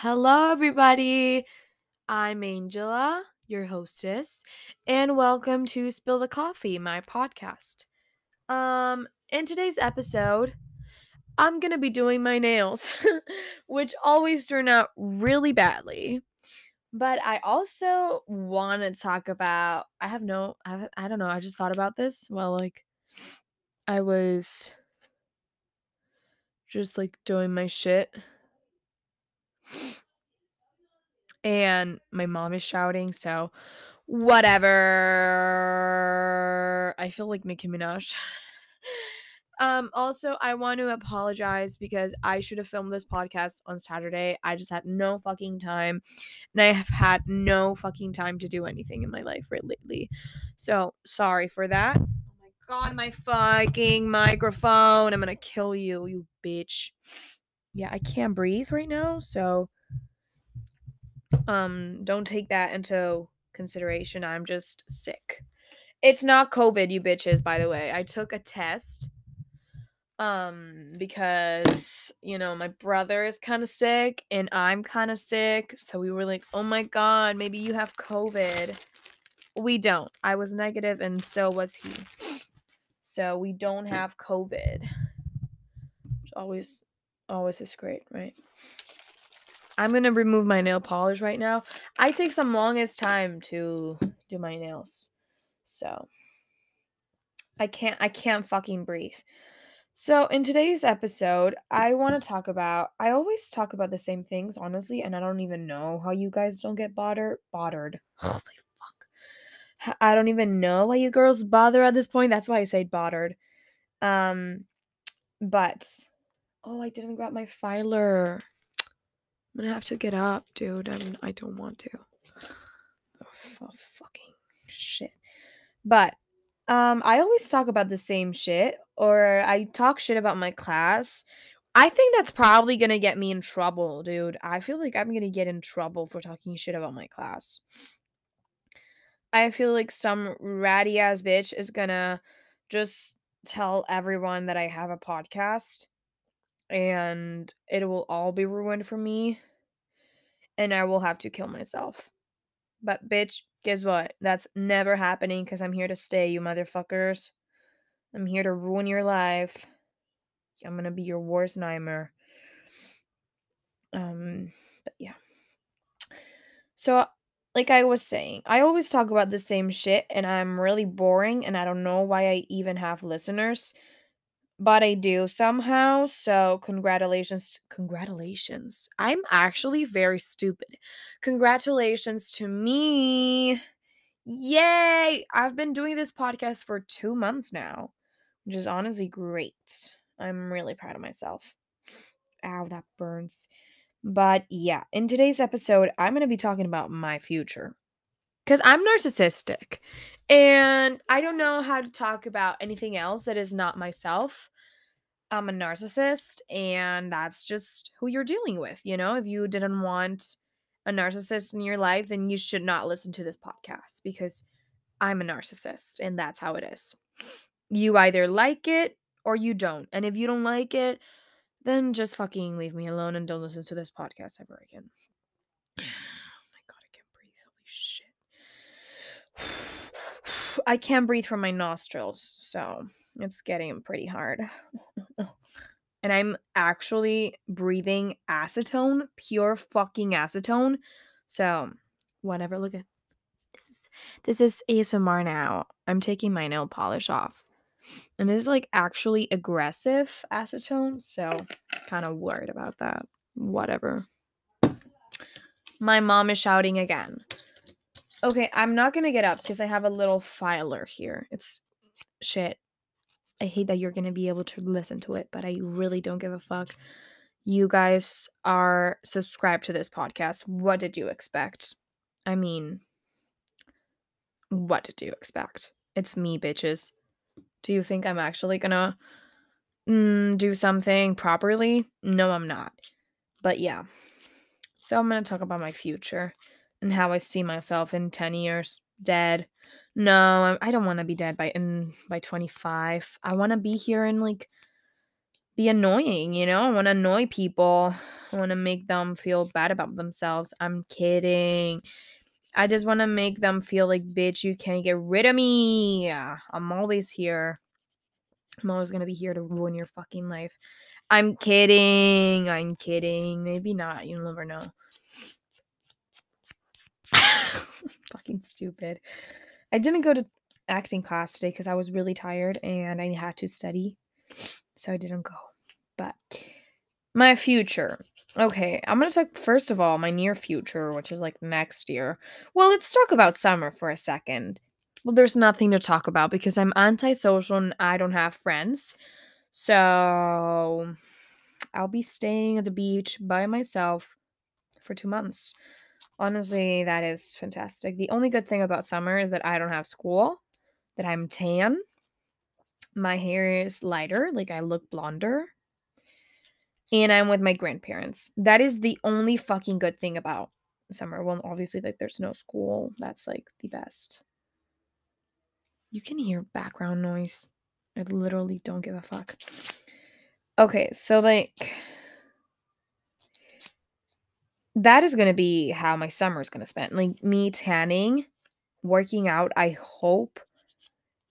Hello, everybody. I'm Angela, your hostess, and welcome to Spill the Coffee, my podcast. Um, in today's episode, I'm gonna be doing my nails, which always turn out really badly. But I also want to talk about. I have no. I, have, I don't know. I just thought about this while like I was just like doing my shit. And my mom is shouting, so whatever. I feel like Nicki Minaj. um, also, I want to apologize because I should have filmed this podcast on Saturday. I just had no fucking time, and I have had no fucking time to do anything in my life right lately. So sorry for that. Oh my god, my fucking microphone! I'm gonna kill you, you bitch. Yeah, I can't breathe right now, so um don't take that into consideration. I'm just sick. It's not COVID, you bitches, by the way. I took a test um because you know my brother is kind of sick and i'm kind of sick so we were like oh my god maybe you have covid we don't i was negative and so was he so we don't have covid Which always always is great right i'm gonna remove my nail polish right now i take some longest time to do my nails so i can't i can't fucking breathe So, in today's episode, I want to talk about. I always talk about the same things, honestly, and I don't even know how you guys don't get bothered. Bothered. Holy fuck. I don't even know why you girls bother at this point. That's why I say bothered. Um, but oh, I didn't grab my filer. I'm gonna have to get up, dude. I'm, I don't want to. Oh, fu- fucking shit. But um, I always talk about the same shit, or I talk shit about my class. I think that's probably gonna get me in trouble, dude. I feel like I'm gonna get in trouble for talking shit about my class. I feel like some ratty ass bitch is gonna just tell everyone that I have a podcast and it will all be ruined for me and I will have to kill myself. But bitch, guess what? That's never happening because I'm here to stay, you motherfuckers. I'm here to ruin your life. I'm gonna be your worst nightmare. Um, but yeah. So, like I was saying, I always talk about the same shit and I'm really boring and I don't know why I even have listeners, but I do somehow. So, congratulations. Congratulations. I'm actually very stupid. Congratulations to me. Yay! I've been doing this podcast for two months now, which is honestly great. I'm really proud of myself. Ow, that burns. But yeah, in today's episode, I'm going to be talking about my future. Because I'm narcissistic and I don't know how to talk about anything else that is not myself. I'm a narcissist and that's just who you're dealing with. You know, if you didn't want a narcissist in your life, then you should not listen to this podcast because I'm a narcissist and that's how it is. You either like it or you don't. And if you don't like it, then just fucking leave me alone and don't listen to this podcast ever again. Oh my god, I can't breathe. Holy shit. I can't breathe from my nostrils, so it's getting pretty hard. and I'm actually breathing acetone, pure fucking acetone. So, whatever. Look at this is this is ASMR now. I'm taking my nail polish off. And this is like actually aggressive acetone, so kind of worried about that. Whatever. My mom is shouting again. Okay, I'm not gonna get up because I have a little filer here. It's shit. I hate that you're gonna be able to listen to it, but I really don't give a fuck. You guys are subscribed to this podcast. What did you expect? I mean, what did you expect? It's me, bitches. Do you think I'm actually gonna mm, do something properly? No, I'm not. But yeah. So I'm gonna talk about my future and how I see myself in 10 years dead. No, I don't want to be dead by in by 25. I want to be here and like be annoying, you know? I want to annoy people. I want to make them feel bad about themselves. I'm kidding. I just want to make them feel like, bitch, you can't get rid of me. Ah, I'm always here. I'm always going to be here to ruin your fucking life. I'm kidding. I'm kidding. Maybe not. You'll never know. fucking stupid. I didn't go to acting class today because I was really tired and I had to study. So I didn't go. But my future. Okay, I'm going to talk first of all my near future, which is like next year. Well, let's talk about summer for a second. Well, there's nothing to talk about because I'm antisocial and I don't have friends. So I'll be staying at the beach by myself for two months. Honestly, that is fantastic. The only good thing about summer is that I don't have school, that I'm tan, my hair is lighter, like I look blonder, and I'm with my grandparents. That is the only fucking good thing about summer. Well, obviously, like there's no school. That's like the best. You can hear background noise. I literally don't give a fuck. Okay, so like that is going to be how my summer is going to spend. Like me tanning, working out, I hope,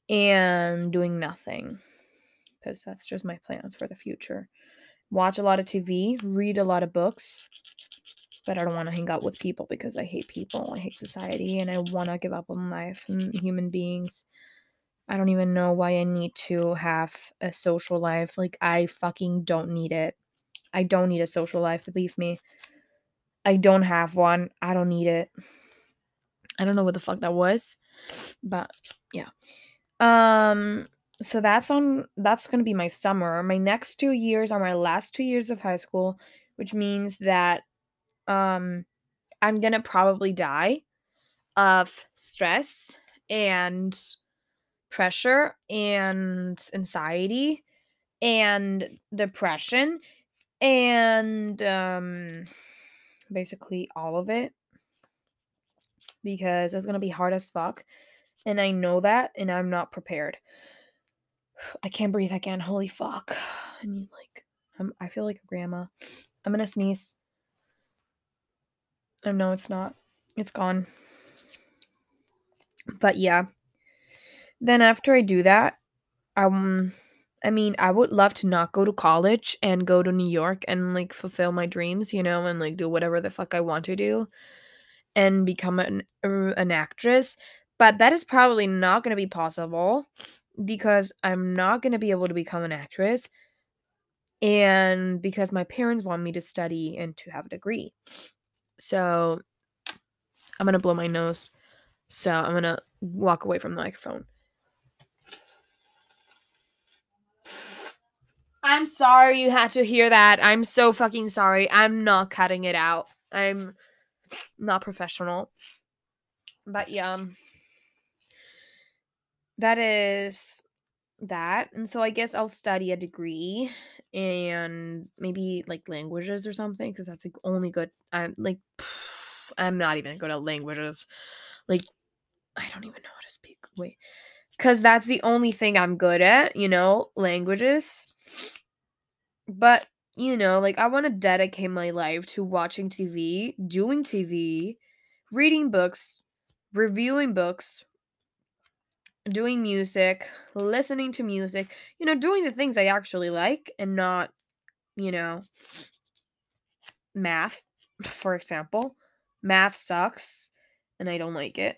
and doing nothing. Because that's just my plans for the future. Watch a lot of TV, read a lot of books, but I don't want to hang out with people because I hate people. I hate society and I want to give up on life and human beings. I don't even know why I need to have a social life. Like, I fucking don't need it. I don't need a social life, believe me. I don't have one. I don't need it. I don't know what the fuck that was. But yeah. Um so that's on that's going to be my summer. My next 2 years are my last 2 years of high school, which means that um I'm going to probably die of stress and pressure and anxiety and depression and um basically all of it because it's going to be hard as fuck. And I know that, and I'm not prepared. I can't breathe again. Holy fuck. I need, like, I'm, I feel like a grandma. I'm going to sneeze. Oh, no, it's not. It's gone. But yeah. Then after I do that, um, I mean, I would love to not go to college and go to New York and like fulfill my dreams, you know, and like do whatever the fuck I want to do and become an er, an actress, but that is probably not going to be possible because I'm not going to be able to become an actress and because my parents want me to study and to have a degree. So I'm going to blow my nose. So I'm going to walk away from the microphone. I'm sorry you had to hear that. I'm so fucking sorry. I'm not cutting it out. I'm not professional. But yeah. Um, that is that. And so I guess I'll study a degree and maybe like languages or something because that's like only good. I'm like I'm not even good at languages. Like I don't even know how to speak. Wait. Cuz that's the only thing I'm good at, you know, languages. But, you know, like I want to dedicate my life to watching TV, doing TV, reading books, reviewing books, doing music, listening to music, you know, doing the things I actually like and not, you know, math, for example. Math sucks and I don't like it.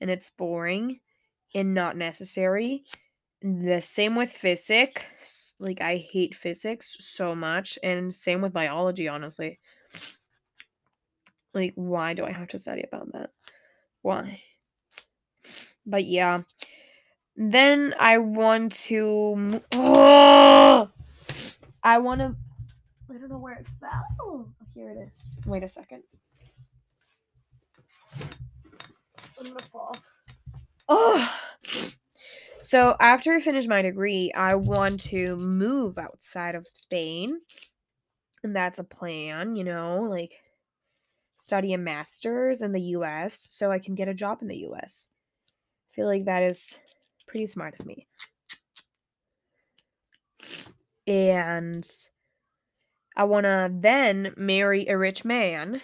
And it's boring and not necessary. The same with physics like I hate physics so much and same with biology honestly. Like why do I have to study about that? Why? But yeah. Then I want to oh! I want to I don't know where it fell. Oh, here it is. Wait a second. I'm gonna fall. Oh, so after I finish my degree, I want to move outside of Spain. And that's a plan, you know, like study a master's in the US so I can get a job in the US. I feel like that is pretty smart of me. and I want to then marry a rich man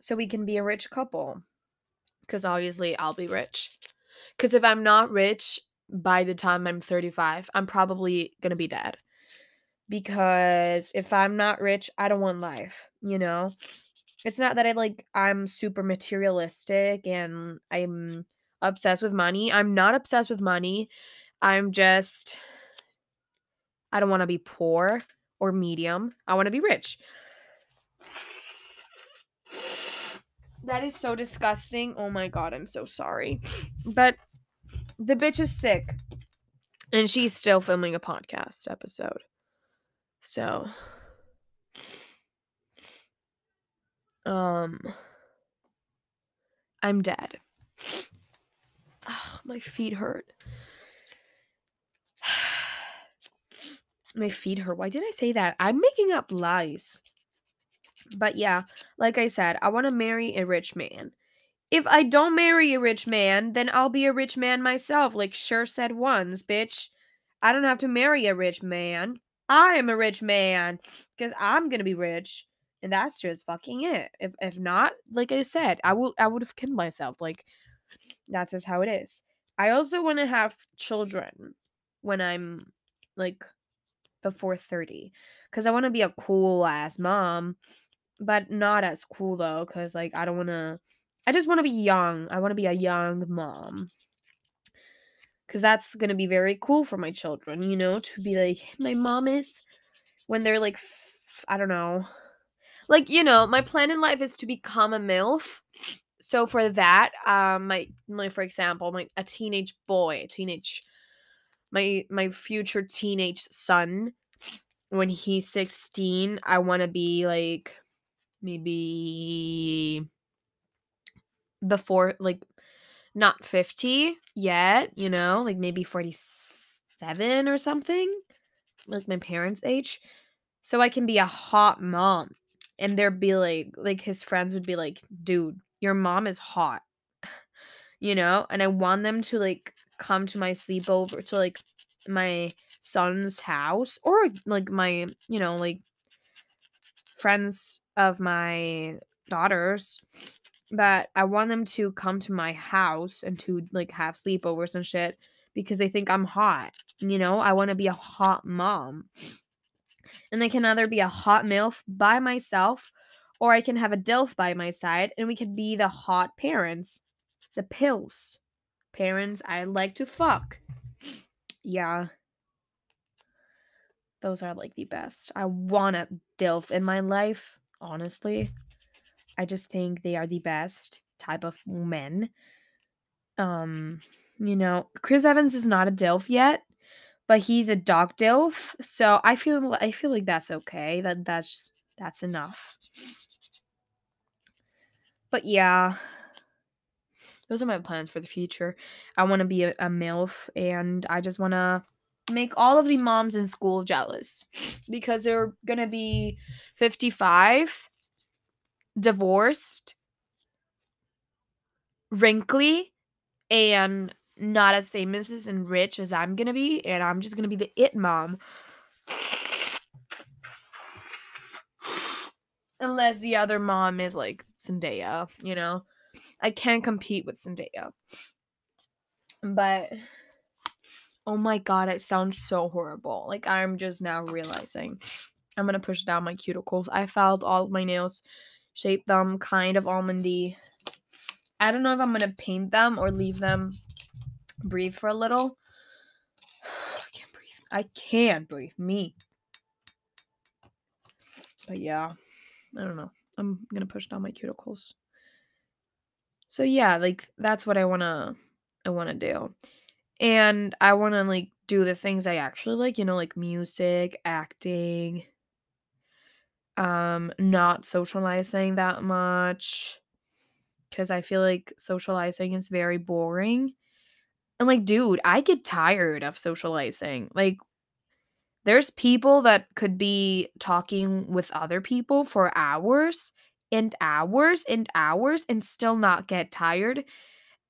so we can be a rich couple. Because obviously I'll be rich. Because if I'm not rich by the time I'm 35, I'm probably going to be dead. Because if I'm not rich, I don't want life, you know? It's not that I like, I'm super materialistic and I'm obsessed with money. I'm not obsessed with money. I'm just, I don't want to be poor or medium. I want to be rich. That is so disgusting. Oh my god, I'm so sorry. But the bitch is sick. And she's still filming a podcast episode. So um I'm dead. Oh, my feet hurt. my feet hurt. Why did I say that? I'm making up lies. But yeah, like I said, I want to marry a rich man. If I don't marry a rich man, then I'll be a rich man myself, like Cher said once, bitch. I don't have to marry a rich man. I am a rich man because I'm gonna be rich, and that's just fucking it. If if not, like I said, I will I would have killed myself. Like that's just how it is. I also want to have children when I'm like before 30 because I want to be a cool ass mom, but not as cool though because like I don't want to. I just want to be young. I want to be a young mom because that's going to be very cool for my children, you know, to be like, my mom is when they're like, I don't know. Like, you know, my plan in life is to become a MILF. So for that, um, my, my, for example, my, a teenage boy, a teenage, my, my future teenage son, when he's 16, I want to be like, maybe before, like, not 50 yet, you know, like maybe 47 or something, like my parents' age. So I can be a hot mom. And there'd be like, like his friends would be like, dude, your mom is hot, you know? And I want them to like come to my sleepover, to like my son's house or like my, you know, like friends of my daughters that I want them to come to my house and to like have sleepovers and shit because they think I'm hot. You know, I want to be a hot mom. And I can either be a hot MILF by myself or I can have a DILF by my side and we can be the hot parents. The PILFs. Parents I like to fuck. Yeah. Those are like the best. I want a DILF in my life, honestly. I just think they are the best type of men. Um, you know, Chris Evans is not a DILF yet, but he's a dog DILF. So I feel I feel like that's okay. That that's that's enough. But yeah, those are my plans for the future. I want to be a, a MILF and I just want to make all of the moms in school jealous because they're going to be 55 divorced, wrinkly, and not as famous and rich as I'm gonna be, and I'm just gonna be the it mom. Unless the other mom is like Zendaya, you know? I can't compete with Zendaya. But oh my god, it sounds so horrible. Like I'm just now realizing. I'm gonna push down my cuticles. I filed all of my nails shape them kind of almondy. I don't know if I'm to paint them or leave them breathe for a little. I can't breathe. I can't breathe. Me. But yeah, I don't know. I'm to push down my cuticles. So yeah, like that's what I want to I want to do. And I want to like do the things I actually like, you know, like music, acting, um not socializing that much cuz I feel like socializing is very boring. And like dude, I get tired of socializing. Like there's people that could be talking with other people for hours and hours and hours and still not get tired.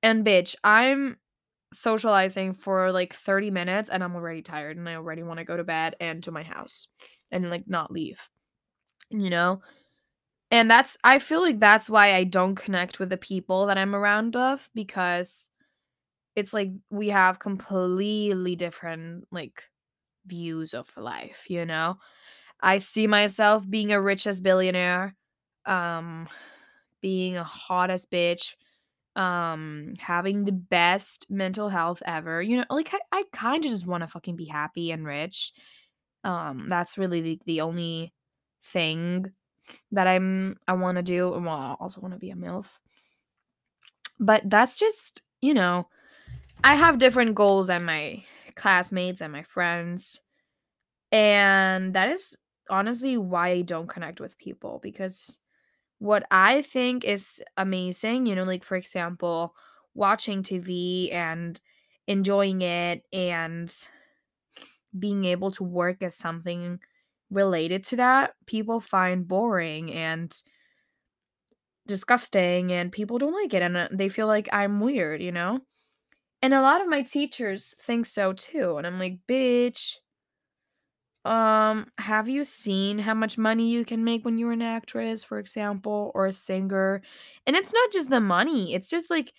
And bitch, I'm socializing for like 30 minutes and I'm already tired and I already want to go to bed and to my house and like not leave. You know? And that's I feel like that's why I don't connect with the people that I'm around of because it's like we have completely different like views of life, you know? I see myself being a richest billionaire, um being a hottest bitch, um having the best mental health ever. You know, like I, I kind of just want to fucking be happy and rich. Um that's really the, the only thing that I'm I want to do. Well, I also want to be a MILF. But that's just, you know, I have different goals than my classmates and my friends. And that is honestly why I don't connect with people because what I think is amazing, you know, like for example, watching TV and enjoying it and being able to work as something related to that, people find boring and disgusting and people don't like it and uh, they feel like I'm weird, you know? And a lot of my teachers think so too. And I'm like, bitch, um, have you seen how much money you can make when you're an actress, for example, or a singer? And it's not just the money, it's just like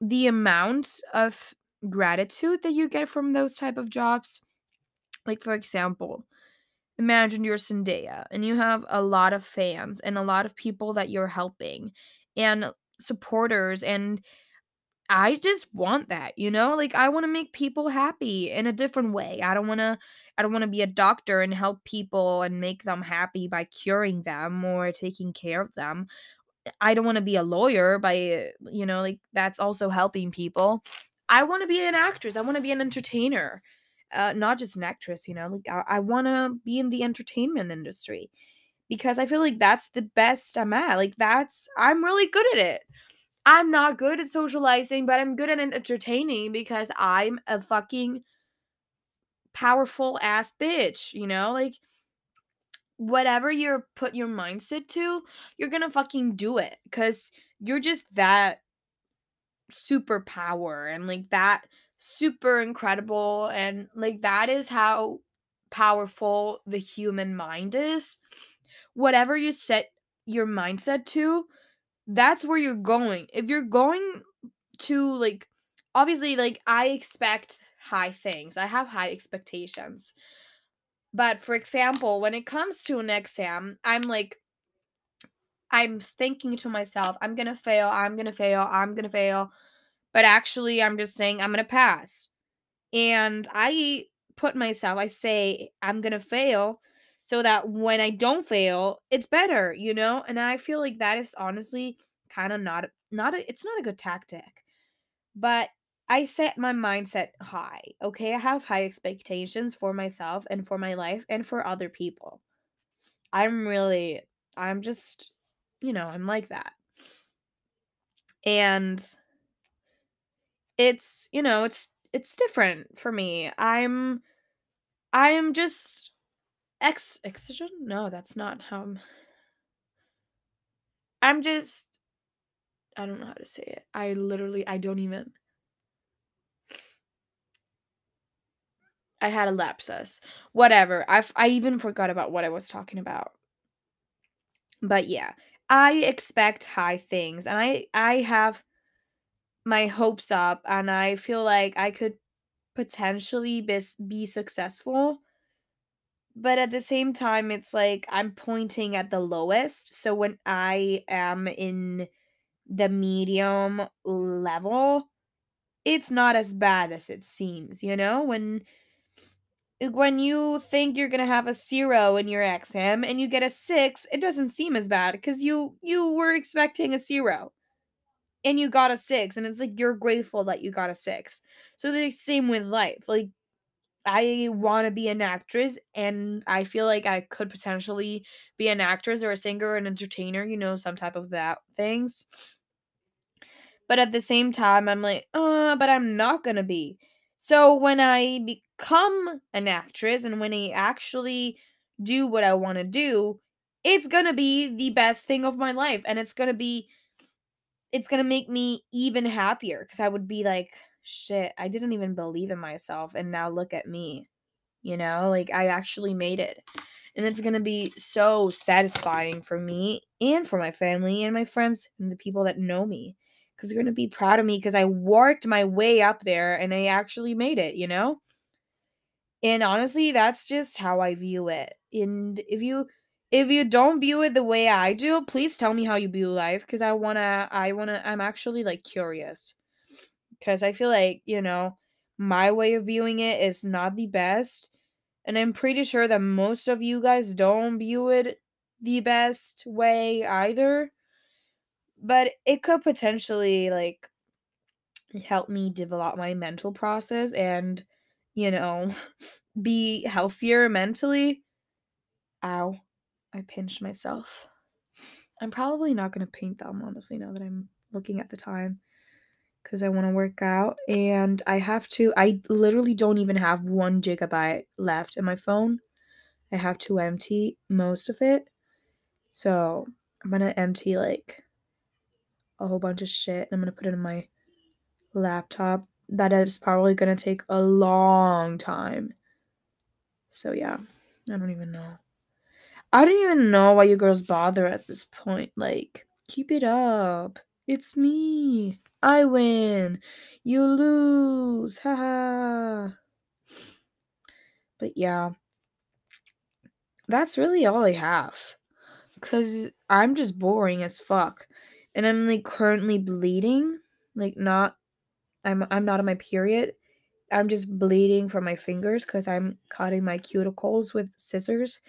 the amount of gratitude that you get from those type of jobs. Like for example, imagine you're Zendaya and you have a lot of fans and a lot of people that you're helping and supporters and I just want that, you know? Like I want to make people happy in a different way. I don't want to I don't want to be a doctor and help people and make them happy by curing them or taking care of them. I don't want to be a lawyer by, you know, like that's also helping people. I want to be an actress. I want to be an entertainer. Uh, not just an actress, you know, like I, I want to be in the entertainment industry because I feel like that's the best I'm at. Like that's I'm really good at it. I'm not good at socializing, but I'm good at entertaining because I'm a fucking powerful ass bitch, you know? Like whatever you're put your mindset to, you're going to fucking do it cuz you're just that superpower and like that super incredible and like that is how powerful the human mind is. Whatever you set your mindset to, that's where you're going. If you're going to like obviously like I expect high things. I have high expectations. But for example, when it comes to an exam, I'm like I'm thinking to myself, I'm going to fail, I'm going to fail, I'm going to fail. But actually, I'm just saying I'm going to pass. And I put myself, I say I'm going to fail so that when I don't fail, it's better, you know? And I feel like that is honestly kind of not not a, it's not a good tactic. But I set my mindset high. Okay? I have high expectations for myself and for my life and for other people. I'm really I'm just you know, I'm like that. And it's, you know, it's it's different for me. I'm I am just ex exogen? No, that's not how I'm I'm just I don't know how to say it. I literally I don't even I had a lapsus. Whatever. I I even forgot about what I was talking about. But yeah, I expect high things and I I have my hopes up and I feel like I could potentially be, be successful. But at the same time it's like I'm pointing at the lowest. So when I am in the medium level, it's not as bad as it seems, you know? When when you think you're going to have a 0 in your exam and you get a 6, it doesn't seem as bad cuz you you were expecting a 0 and you got a 6 and it's like you're grateful that you got a 6. So the same with life. Like I want to be an actress and I feel like I could potentially be an actress or a singer or an entertainer, you know, some type of that things. But at the same time, I'm like, uh, but I'm not gonna be. So when I become an actress and when I actually do what I want to do, it's gonna be the best thing of my life. And it's gonna be, it's gonna make me even happier because I would be like, shit, I didn't even believe in myself. And now look at me. You know, like I actually made it. And it's going to be so satisfying for me and for my family and my friends and the people that know me because they're going to be proud of me because I worked my way up there and I actually made it, you know? And honestly, that's just how I view it. And if you if you don't view it the way I do, please tell me how you view life because I want to I want to I'm actually like curious. Cuz I feel like, you know, my way of viewing it is not the best. And I'm pretty sure that most of you guys don't view it the best way either. But it could potentially like help me develop my mental process and, you know, be healthier mentally. Ow. I pinched myself. I'm probably not going to paint them, honestly, now that I'm looking at the time because I want to work out and I have to. I literally don't even have one gigabyte left in my phone. I have to empty most of it. So I'm going to empty like a whole bunch of shit and I'm going to put it in my laptop. That is probably going to take a long time. So yeah, I don't even know. I don't even know why you girls bother at this point. Like, keep it up. It's me. I win. You lose. Haha. but yeah. That's really all I have. Cuz I'm just boring as fuck. And I'm like currently bleeding. Like not I'm I'm not on my period. I'm just bleeding from my fingers cuz I'm cutting my cuticles with scissors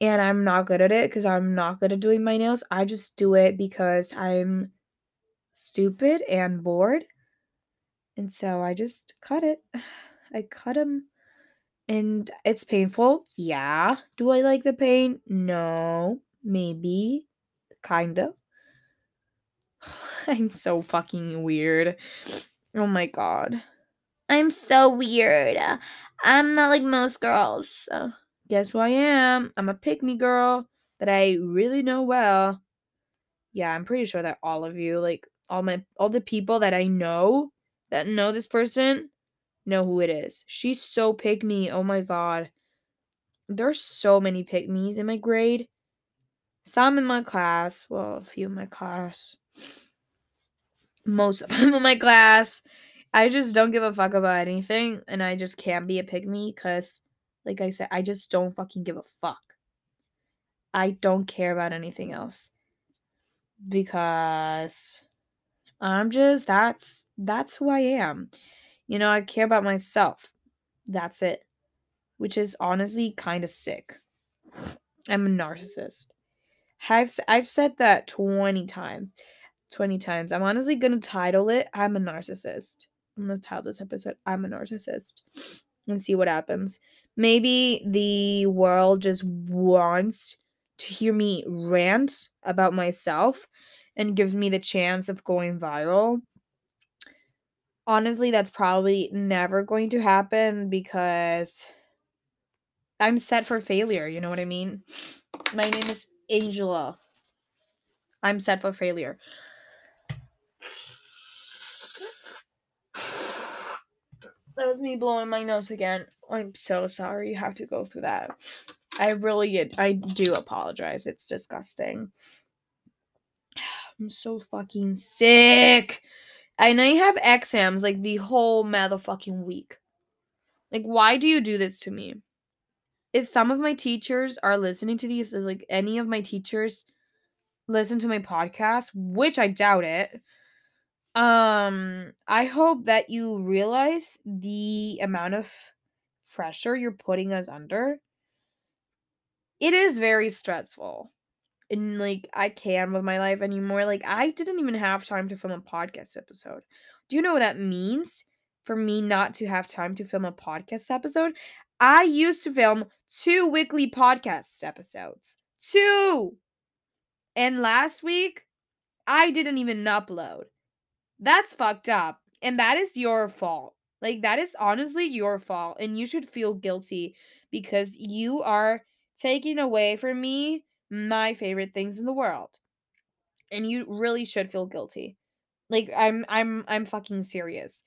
and I'm not good at it because I'm not good at doing my nails. I just do it because I'm stupid and bored. And so I just cut it. I cut him. And it's painful. Yeah. Do I like the pain? No. Maybe. Kinda. I'm so fucking weird. Oh my god. I'm so weird. I'm not like most girls. So guess who I am? I'm a pick me girl that I really know well. Yeah, I'm pretty sure that all of you, like all my all the people that I know that know this person know who it is. She's so pick me. Oh my god. There's so many pick me's in my grade. Some in my class. Well, a few in my class. Most of them in my class. I just don't give a fuck about anything. And I just can't be a pick me because like I said, I just don't fucking give a fuck. I don't care about anything else. Because I'm just that's that's who I am. You know, I care about myself. That's it. Which is honestly kind of sick. I'm a narcissist. I've I've said that 20 times. 20 times. I'm honestly going to title it I'm a narcissist. I'm going to title this episode I'm a narcissist and see what happens. Maybe the world just wants to hear me rant about myself and gives me the chance of going viral. Honestly, that's probably never going to happen because I'm set for failure. You know what I mean? My name is Angela. I'm set for failure. That was me blowing my nose again. I'm so sorry you have to go through that. I really I do apologize. It's disgusting. I'm so fucking sick. And I have exams like the whole motherfucking week. Like, why do you do this to me? If some of my teachers are listening to these, like any of my teachers listen to my podcast, which I doubt it, um, I hope that you realize the amount of pressure you're putting us under. It is very stressful. And like I can with my life anymore. Like I didn't even have time to film a podcast episode. Do you know what that means? For me not to have time to film a podcast episode, I used to film two weekly podcast episodes. Two. And last week, I didn't even upload. That's fucked up. And that is your fault. Like, that is honestly your fault. And you should feel guilty because you are taking away from me my favorite things in the world. And you really should feel guilty. Like I'm I'm I'm fucking serious.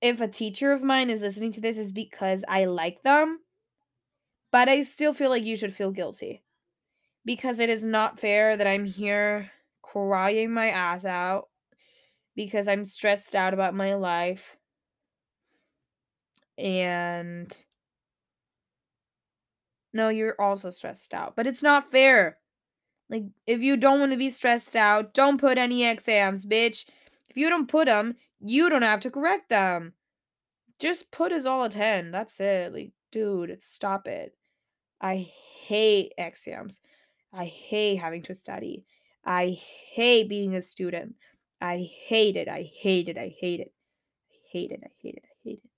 if a teacher of mine is listening to this is because I like them, but I still feel like you should feel guilty because it is not fair that I'm here crying my ass out because I'm stressed out about my life and no, you're also stressed out, but it's not fair. Like, if you don't want to be stressed out, don't put any exams, bitch. If you don't put them, you don't have to correct them. Just put us all a 10. That's it. Like, dude, stop it. I hate exams. I hate having to study. I hate being a student. I hate it. I hate it. I hate it. I hate it. I hate it. I hate it.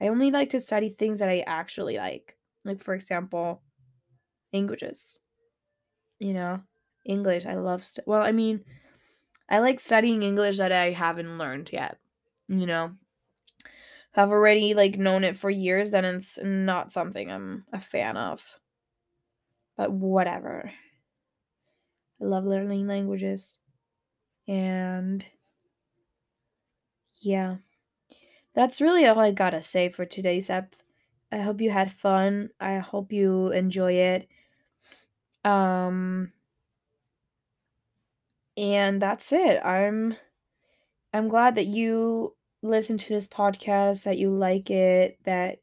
I only like to study things that I actually like. Like, for example, languages. You know, English. I love, st- well, I mean, I like studying English that I haven't learned yet. You know, I've already like known it for years, then it's not something I'm a fan of. But whatever. I love learning languages. And yeah. That's really all I gotta say for today's ep. I hope you had fun. I hope you enjoy it. Um and that's it. I'm I'm glad that you listen to this podcast, that you like it, that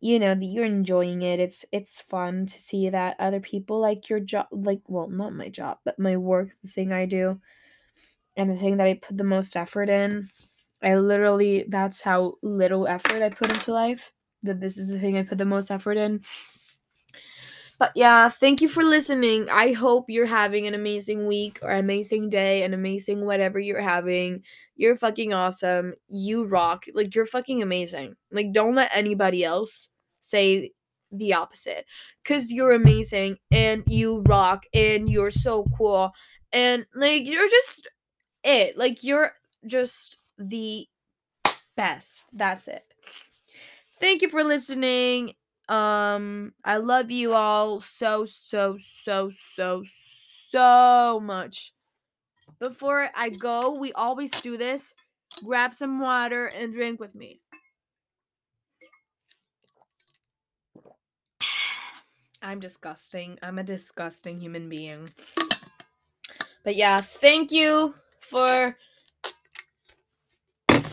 you know, that you're enjoying it. It's it's fun to see that other people like your job like well, not my job, but my work, the thing I do and the thing that I put the most effort in. I literally that's how little effort I put into life. That this is the thing I put the most effort in. But yeah, thank you for listening. I hope you're having an amazing week or amazing day, an amazing whatever you're having. You're fucking awesome. You rock. Like you're fucking amazing. Like don't let anybody else say the opposite cuz you're amazing and you rock and you're so cool and like you're just it. Like you're just the best. That's it. Thank you for listening um, I love you all so, so, so, so, so much. Before I go, we always do this. Grab some water and drink with me. I'm disgusting. I'm a disgusting human being. But yeah, thank you for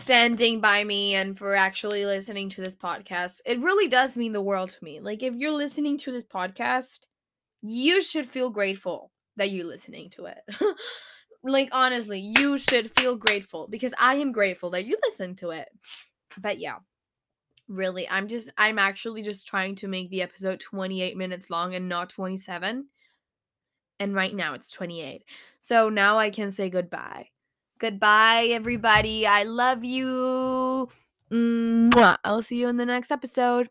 standing by me and for actually listening to this podcast. It really does mean the world to me. Like, if you're listening to this podcast, you should feel grateful that you're listening to it. like, honestly, you should feel grateful because I am grateful that you listen to it. But yeah, really, I'm just, I'm actually just trying to make the episode 28 minutes long and not 27. And right now it's 28. So now I can say goodbye. Goodbye, everybody. I love you. Mwah. I'll see you in the next episode.